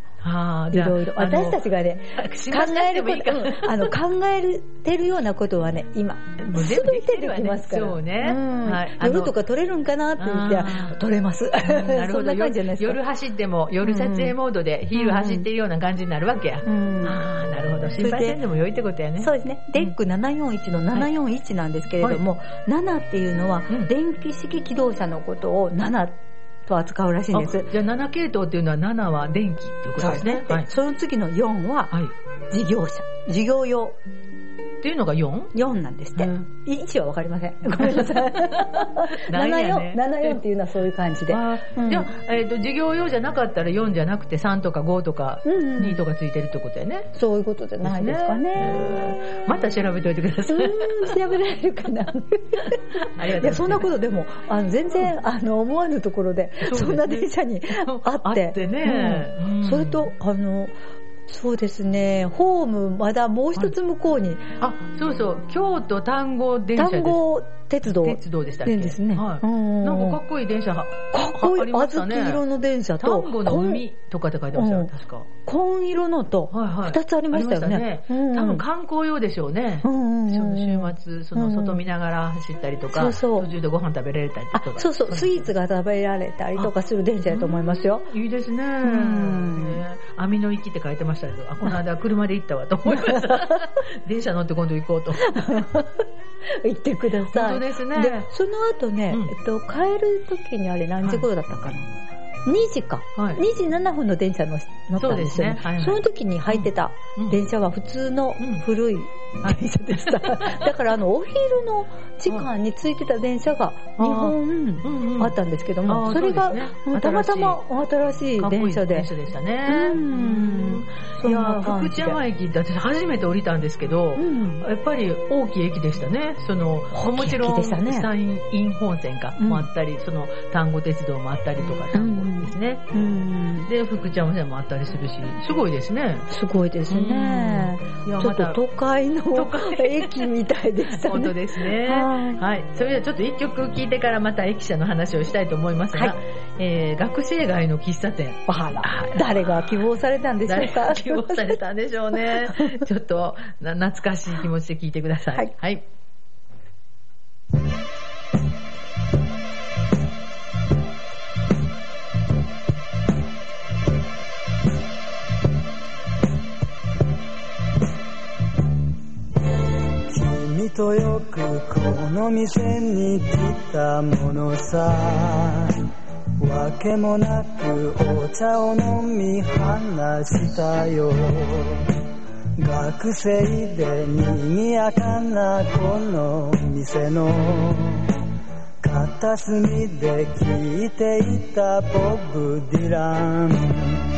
いろいろ。私たちがね、考考えること、うん。あの、考えてるようなことはね、今、もう全すぐ出てきますから。そうね。夜とか撮れるんかなって言って撮れます。なるほ そんどな感じじゃないですか。夜走っても夜撮影モードでヒール走ってるような感じになるわけや、うん。ああなるほど。心配せんでも良いってことやね。そうですね。 DEC741の741なんですけれども、7っていうのはうん、電気式機動車のことを7と扱うらしいんです。あじゃあ7系統っていうのは7は電気っていうことですね。ではい、その次の4ははい、事業者。事業用っていうのが 4? 4なんですって。うん1はわかりません。ごめんなさい。なんやね74、74っていうのはそういう感じで。じゃあ、えっと事業用じゃなかったら4じゃなくて3とか5とかうんうん2とかついてるってことやね、そういうことじゃないですかね。うんまた調べといてください、うーん、調べられるかな。ありがとういや、そんなことでも、あの、全然、あの、思わぬところで、そねそんな電車にあって。あってねうんうんそれと、あの、そうですね、ホーム、まだもう一つ向こうに、あそうそう。京都丹後電車です。単語鉄道鉄道でしたっけ？ですね。はいうんなんかかっこいい電車がかっこいい、小豆色の電車と、丹後の海とかって書いてましたよ、うん確か。紺色のと、はいはい。二つありましたよね多分観光用でしょうね。うんうんうんその週末、その外見ながら走ったりとか、そうそう途中でご飯食べられたりとあか。、そうそう、スイーツが食べられたりとかする電車だと思いますよ。いいですね。網の息って書いてましたけど、あ、この間車で行ったわと思いました。電車乗って今度行こうと。行ってください。本当ですね。で、その後ね、うん。えっと、帰る時にあれ何時頃だったかな、2時か。はい。2時7分の電車の乗ったんですよね。そね。はいはい。その時に入ってたうん。電車は普通のうん。古いはい 電車でした。だからあの、お昼の時間についてた電車が2本あったんですけどあも、ーそれがたまたま新しい電車で電。車でしたね。うんそいや、福知山駅って私初めて降りたんですけど、うんやっぱり大きい駅でしたね。その、もちろん、山陰本線か、うんもあったり、その、丹後鉄道もあったりとか、丹後ですね。うん。で、福知山線もあったりするし、すごいですね。すごいですね。いやちょっと都会の都会駅みたいでしたね。本当ですね。はいはい。それではちょっと一曲聴いてからまた駅舎の話をしたいと思いますが、はいえー学生街の喫茶店。あら、誰が希望されたんでしょうか？誰が希望されたんでしょうね。ちょっとな懐かしい気持ちで聴いてください。はいはい。君とよくこの店に来たものさ。わけもなくお茶を飲み話したよ。学生で賑やかなこの店の。片隅で聴いていたボブ・ディラン。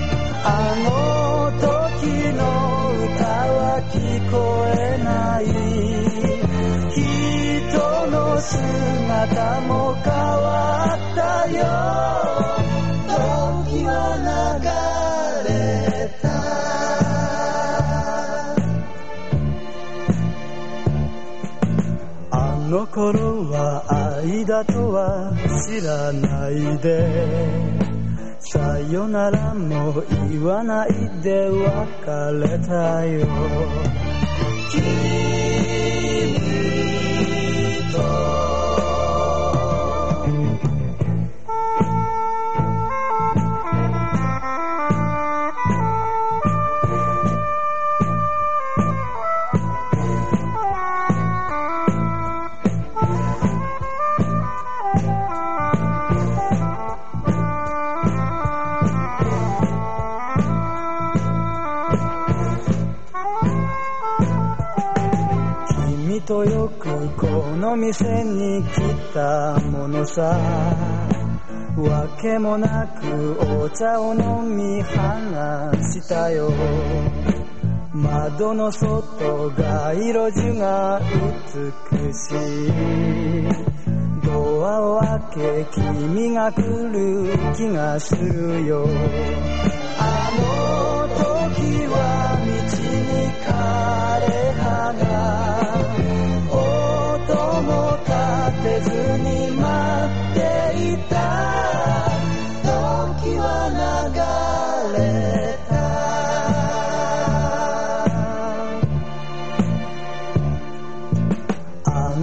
愛だとは知らないで。さよならも言わないで別れたよ。店に来たものさ。わけもなくお茶を飲み話したよ。窓の外街路樹が美しい。ドアを開け君が来る気がするよ。あの時は道に枯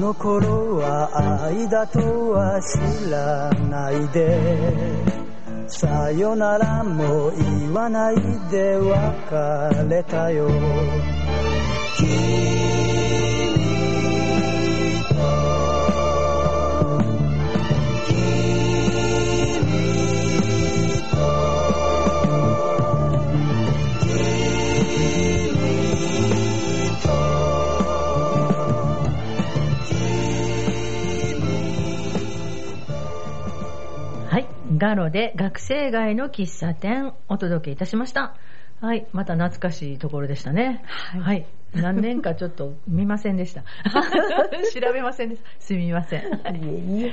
の頃は愛だとは知らないで。さよならも言わないで別れたよ。ガロで学生街の喫茶店お届けいたしました。はい。また懐かしいところでしたね。はい。何年かちょっと見ませんでした。調べませんでした。すみません。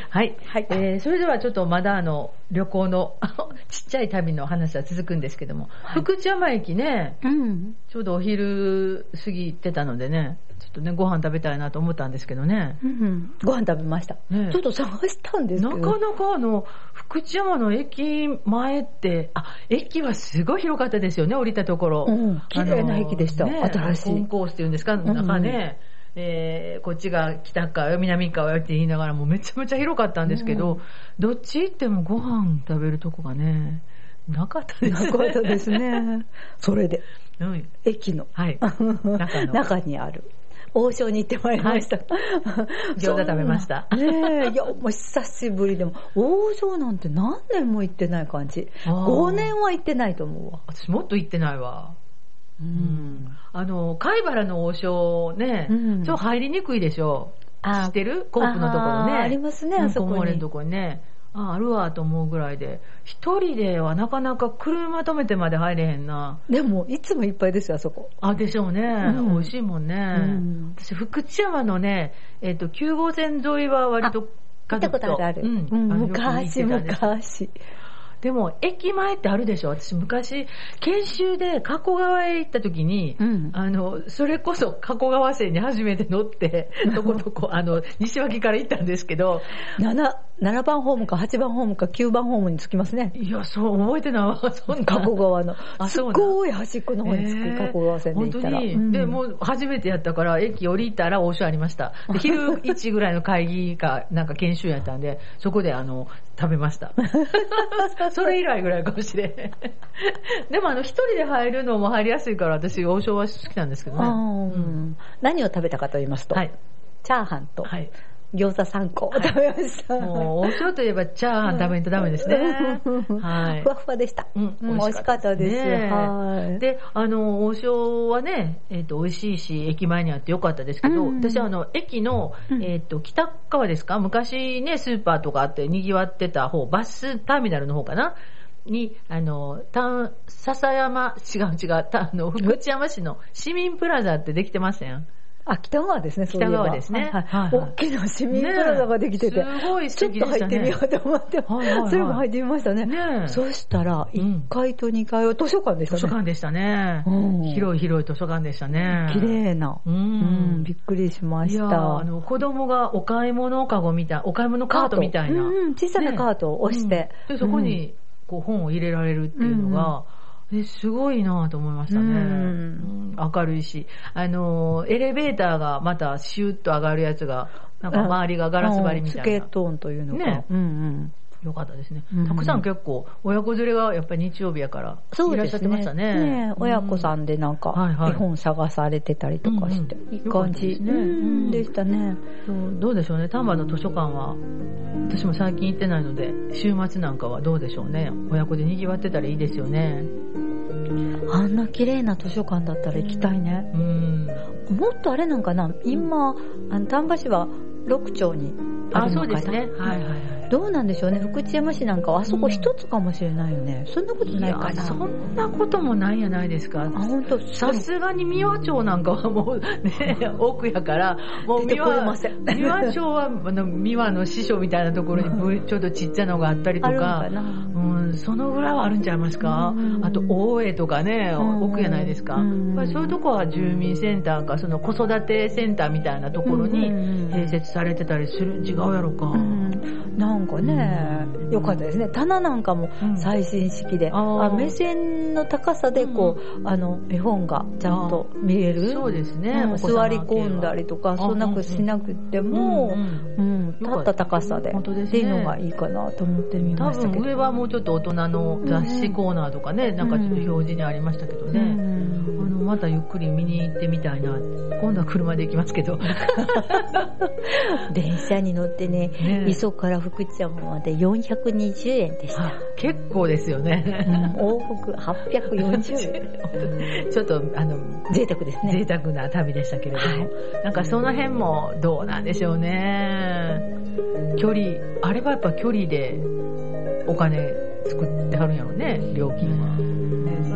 はい。はいえーそれではちょっとまだあの、旅行の ちっちゃい旅の話は続くんですけども、福知山駅ね、うん。ちょうどお昼過ぎてたのでね、ちょっとね、ご飯食べたいなと思ったんですけどね。うん。ご飯食べました。ねえちょっと探したんですけど。なかなかあの、福知山の駅前って、あ、駅はすごい広かったですよね、降りたところ。うん綺麗な駅でしたあの新しいースっていうんですか、んうんえーこっちが北側よ、南側よって言いながらもうめちゃめちゃ広かったんですけど、どっち行ってもご飯食べるとこがね、なかったですね。なかったですね。それで、うん駅のはい。中の中にある。王将に行ってまいりました。餃子食べましたねえ、いや、もう久しぶりでも、王将なんて何年も行ってない感じ。あー5年は行ってないと思うわ。私もっと行ってないわ。ううん。あの、貝原の王将ね、うんちょっと入りにくいでしょ。あ知ってる？コープのところね。ありますねうんあそこにコのとこね。あ、あるわと思うぐらいで。一人ではなかなか車止めてまで入れへんな。でも、いつもいっぱいですよ、あそこ。あ、でしょうね。うん美味しいもんね。うん私、福知山のね、えっ、と、9号線沿いは割と見たことあるある。うん。昔、昔。でも、駅前ってあるでしょ？私昔、研修で加古川へ行った時に、うんあの、それこそ加古川線に初めて乗って、とことこ、あの、西脇から行ったんですけど、7、7番ホームか8番ホームか9番ホームに着きますね。いや、そう、覚えてないわ、そんな。加古川の。すあそうなんごい端っこの方に着く、加古川線で行ったら。本当に、うんで、もう初めてやったから、駅降りたら王将ありました。で昼1ぐらいの会議か、なんか研修やったんで、そこであの、食べました。それ以来ぐらいかもしれん。でもあの、一人で入るのも入りやすいから、私、王将は好きなんですけどね。うん何を食べたかと言いますと、はい。チャーハンとはい。餃子3個食べました。もう、王将といえばチャーハン食べんとダメですね。はいふ。わふわでした。うん美味しかったです。ねはい。で、あの、王将はね、えっ、と、美味しいし、駅前にあってよかったですけど、うん私はあの、駅の、うんえっ、と、北側ですか？昔ね、スーパーとかあって賑わってた方、バスターミナルの方かな？に、あの、た笹山、違う違う、たあの、福知山市の市民プラザってできてましたよ。あ、北側ですね、北側ですねはいはい大きな市民プラザができてて、ねすごい素ちょっと入ってみようと思って、それも入ってみましたね。そしたら、うん1階と2階は図書館でしたね。図書館でしたね。うん広い広い図書館でしたね。綺麗な。ううんん、びっくりしました。あの、子供がお買い物かごみたい、お買い物カートみたいな。うんうん小さなカートを押して。うんで、そこに、こう、本を入れられるっていうのが、えすごいなと思いましたね、明るいし、あのー、エレベーターがまたシュッと上がるやつが、なんか周りがガラス張りみたいな。うんスケー。ト音というのが。ね。うんうんよかったですねうん。たくさん結構、親子連れがやっぱり日曜日やから、いらっしゃってましたね。ね親子さんでなんか絵本探されてたりとかして、いい感じでしたね。そうどうでしょうね、丹波の図書館は、私も最近行ってないので、週末なんかはどうでしょうね。親子で賑わってたらいいですよね。あんな綺麗な図書館だったら行きたいね。うん。もっとあれなんかな今、あの丹波市は六町にああ、るのかな？そうですね。はいはいはい。どうなんでしょうね福知山市なんかはあそこ一つかもしれないよね。そんなことないかな？そんなこともないやないですかあ、。本当？さすがに三輪町なんかはもうね、奥やから、もう三輪、三輪町はあの三輪の師匠みたいなところにぶちょっとちっちゃなのがあったりとか。うん、そのぐらいはあるんちゃいますか？うんあと、大江とかね、うん奥やないですか。そういうとこは住民センターか、その子育てセンターみたいなところにうん併設されてたりする、違うやろか。うん。なんかね、よかったですね。棚なんかもうん。最新式で、あー。あ目線の高さでこう、あの、絵本がちゃんと見える？そうですね。座り込んだりとか、あそんなくしなくても、うんうん。うん、立った高さで、ですね。っていうのがいいかなと思ってみ多ましたけど。分上はもうちょっと大人の雑誌コーナーとかね、なんかちょっと表示にありましたけどね。うん。あの、またゆっくり見に行ってみたいな。今度は車で行きますけど。電車に乗ってね、ね磯から福知山まで420円でした。結構ですようんね。往復840円。ちょっと、あの、贅沢ですね。贅沢な旅でしたけれども、なんかその辺もどうなんでしょうね。距離、あれはやっぱ距離でお金作ってはるんやろね、料金は。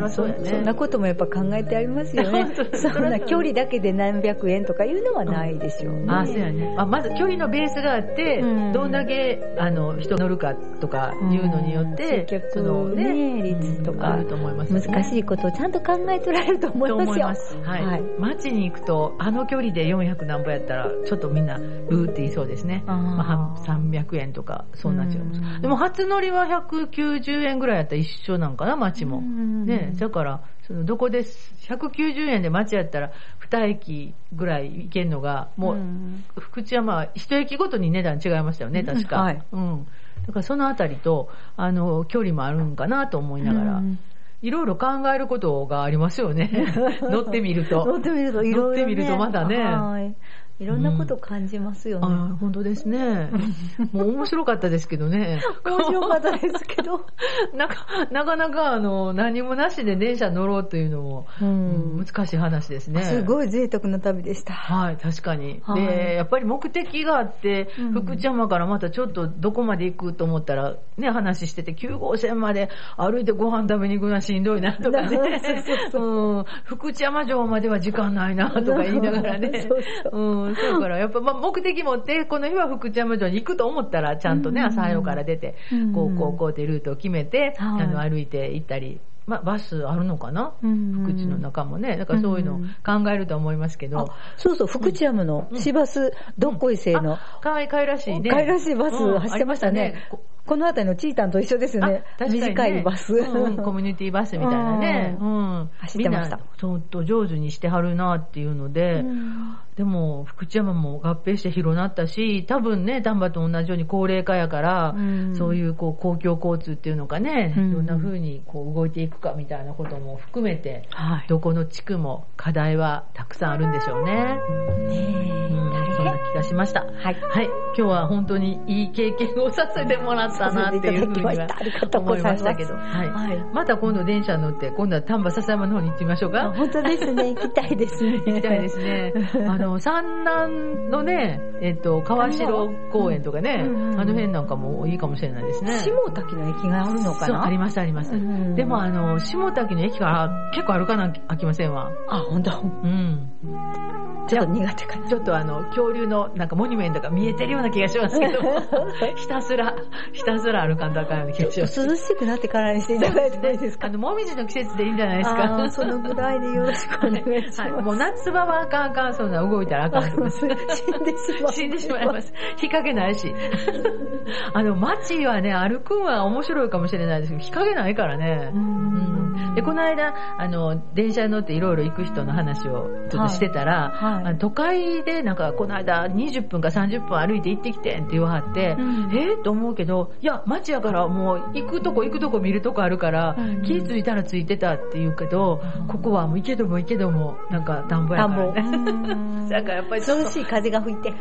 ね、そりゃそんなこともやっぱ考えてありますよね。そんな距離だけで何百円とかいうのはないでしょうね。あ、そうやね。あまず距離のベースがあって、うんどんだけ、あの、人乗るかとかいうのによって、そのね率とかと思います、難しいことをちゃんと考えてられると思いとますよ。はい。はい街に行くと、あの距離で400何歩やったら、ちょっとみんな、ブーって言いそうですね。まあ、300円とか、そうなっちゃいます。うんでも、初乗りは190円ぐらいやったら一緒なんかな、街も。うんね、だから、そのどこで190円で街やったら2駅ぐらい行けんのが、もう、ん福知山は一駅ごとに値段違いましたよね、確か。はいうん。だからそのあたりと、あの、距離もあるんかなと思いながら、うんいろいろ考えることがありますよね。乗ってみると。乗ってみるといろいろ、ね。乗ってみるとまたねはい。いろんなこと感じますよね。あ本当ですね。もう面白かったですけどね。面白かったですけど。なかなかなかあの何もなしで電車乗ろうというのも、ううん難しい話ですね。すごい贅沢な旅でした。はい、確かに。はいで、やっぱり目的があって、うん福知山からまたちょっとどこまで行くと思ったら、ね、話してて、9号線まで歩いてご飯食べに行くのはしんどいなとかね そうそう。うん、福知山城までは時間ないなとか言いながらねそう。そうそうから、やっぱ、まあ、目的持って、この日は福知山城に行くと思ったら、ちゃんとね、うん。朝早くから出て、うん。こう、こう、こうってルートを決めて、はい。あの、歩いて行ったり、まあ、バスあるのかな？うん。福知の中もね。だからそういうのを考えると思いますけど。あそうそう、福知山の市バス、どっこい生の、かわいい、かわいらしいね。かわいらしいバスうん。走ってましたね。ここの辺りのチータンと一緒ですよね。短いバス。コミュニティバスみたいなね。ううん。走ってました。ちょっと上手にしてはるなっていうので、でも、福知山も合併して広なったし、多分ね、丹波と同じように高齢化やから、うんそういうこう公共交通っていうのかね、うんどんな風にこう動いていくかみたいなことも含めて、はい。どこの地区も課題はたくさんあるんでしょうね。ねえうん、そんな気がしました。はい。はい。今日は本当にいい経験をさせてもらったなっていうふうには思いましたけど。はい。はいまた今度電車乗って、今度は丹波篠山の方に行ってみましょうか。あ本当ですね。行きたいですね。行きたいですね。あの、三南のね、えっと、川城公園とかね、うんうんうんあの辺なんかもいいかもしれないですね。下滝の駅があるのかそう、なありますあります。うんでもあの、下滝の駅から結構歩かな？きゃ飽きませんわ。あ、本当？うん。ちょっと苦手かな。ちょっとあの、恐竜のなんかモニュメントが見えてるような気がしますけど、ひたすら、ひたすら歩かんとあかんような気がします。涼しくなってからにしていただいてもいいですかあの、もみじの季節でいいんじゃないですあかー。そのぐらいでよろしくお願いします。はい、もう夏場はあかんあかん、そんな動いたらあかん。死んでしまう。死んでしまいます。日陰ないし。あの、街はね、歩くんは面白いかもしれないですけど、日陰ないからね。うんで、この間、あの、電車に乗っていろいろ行く人の話をちょっとしてたら、はいはいあの都会でなんかこの間20分か30分歩いて行ってきてんって言わはって、うんえー？と思うけど、いや、街やからもう行くとこ行くとこ見るとこあるから、うん気づいたらついてたって言うけど、ここはもう行けども行けども、なんか田んぼや田んぼ。からね。だからやっぱりちょっしい風が吹いて。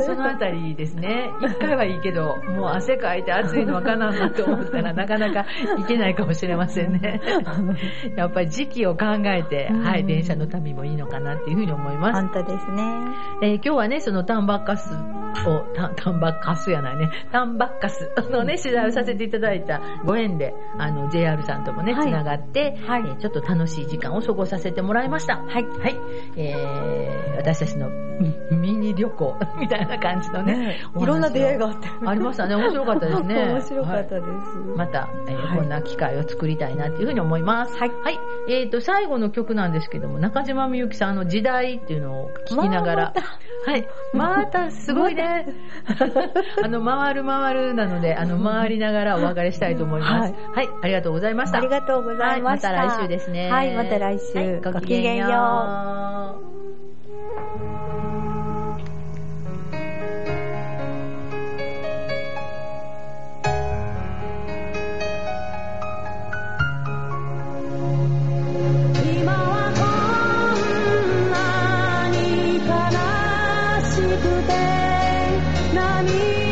そのあたりですね。一回はいいけど、もう汗かいて暑いのわかなんなと思ったらなかなかいけないかもしれませんね。やっぱり時期を考えて、うんはい、電車の旅もいいのかなっていうふうに思います。本当ですね。えー今日はね、そのタンバッカスを、タンタンバッカスやないね、タンバッカス のね、取材をさせていただいたご縁で、あの、JR さんともね、はいつながって、はいえーちょっと楽しい時間を過ごさせてもらいました。はい。はい。えー、私たちのミミニ旅行みたいな感じのね、いろんな出会いがあって。ありましたね。面白かったですね。面白かったはいです。また、えーはいこんな機会を作りたいなっていうふうに思います。はいはい。えっ、と、最後の曲なんですけども、中島みゆきさんの時代っていうのを聞きながら、はい。また、すごいね。あの、回る回るなので、あの、回りながらお別れしたいと思います。ははい。ありがとうございました。ありがとうございました。はいまた来週ですね。はい、また来週。はいごきげんよう。今はこんなに悲しくて涙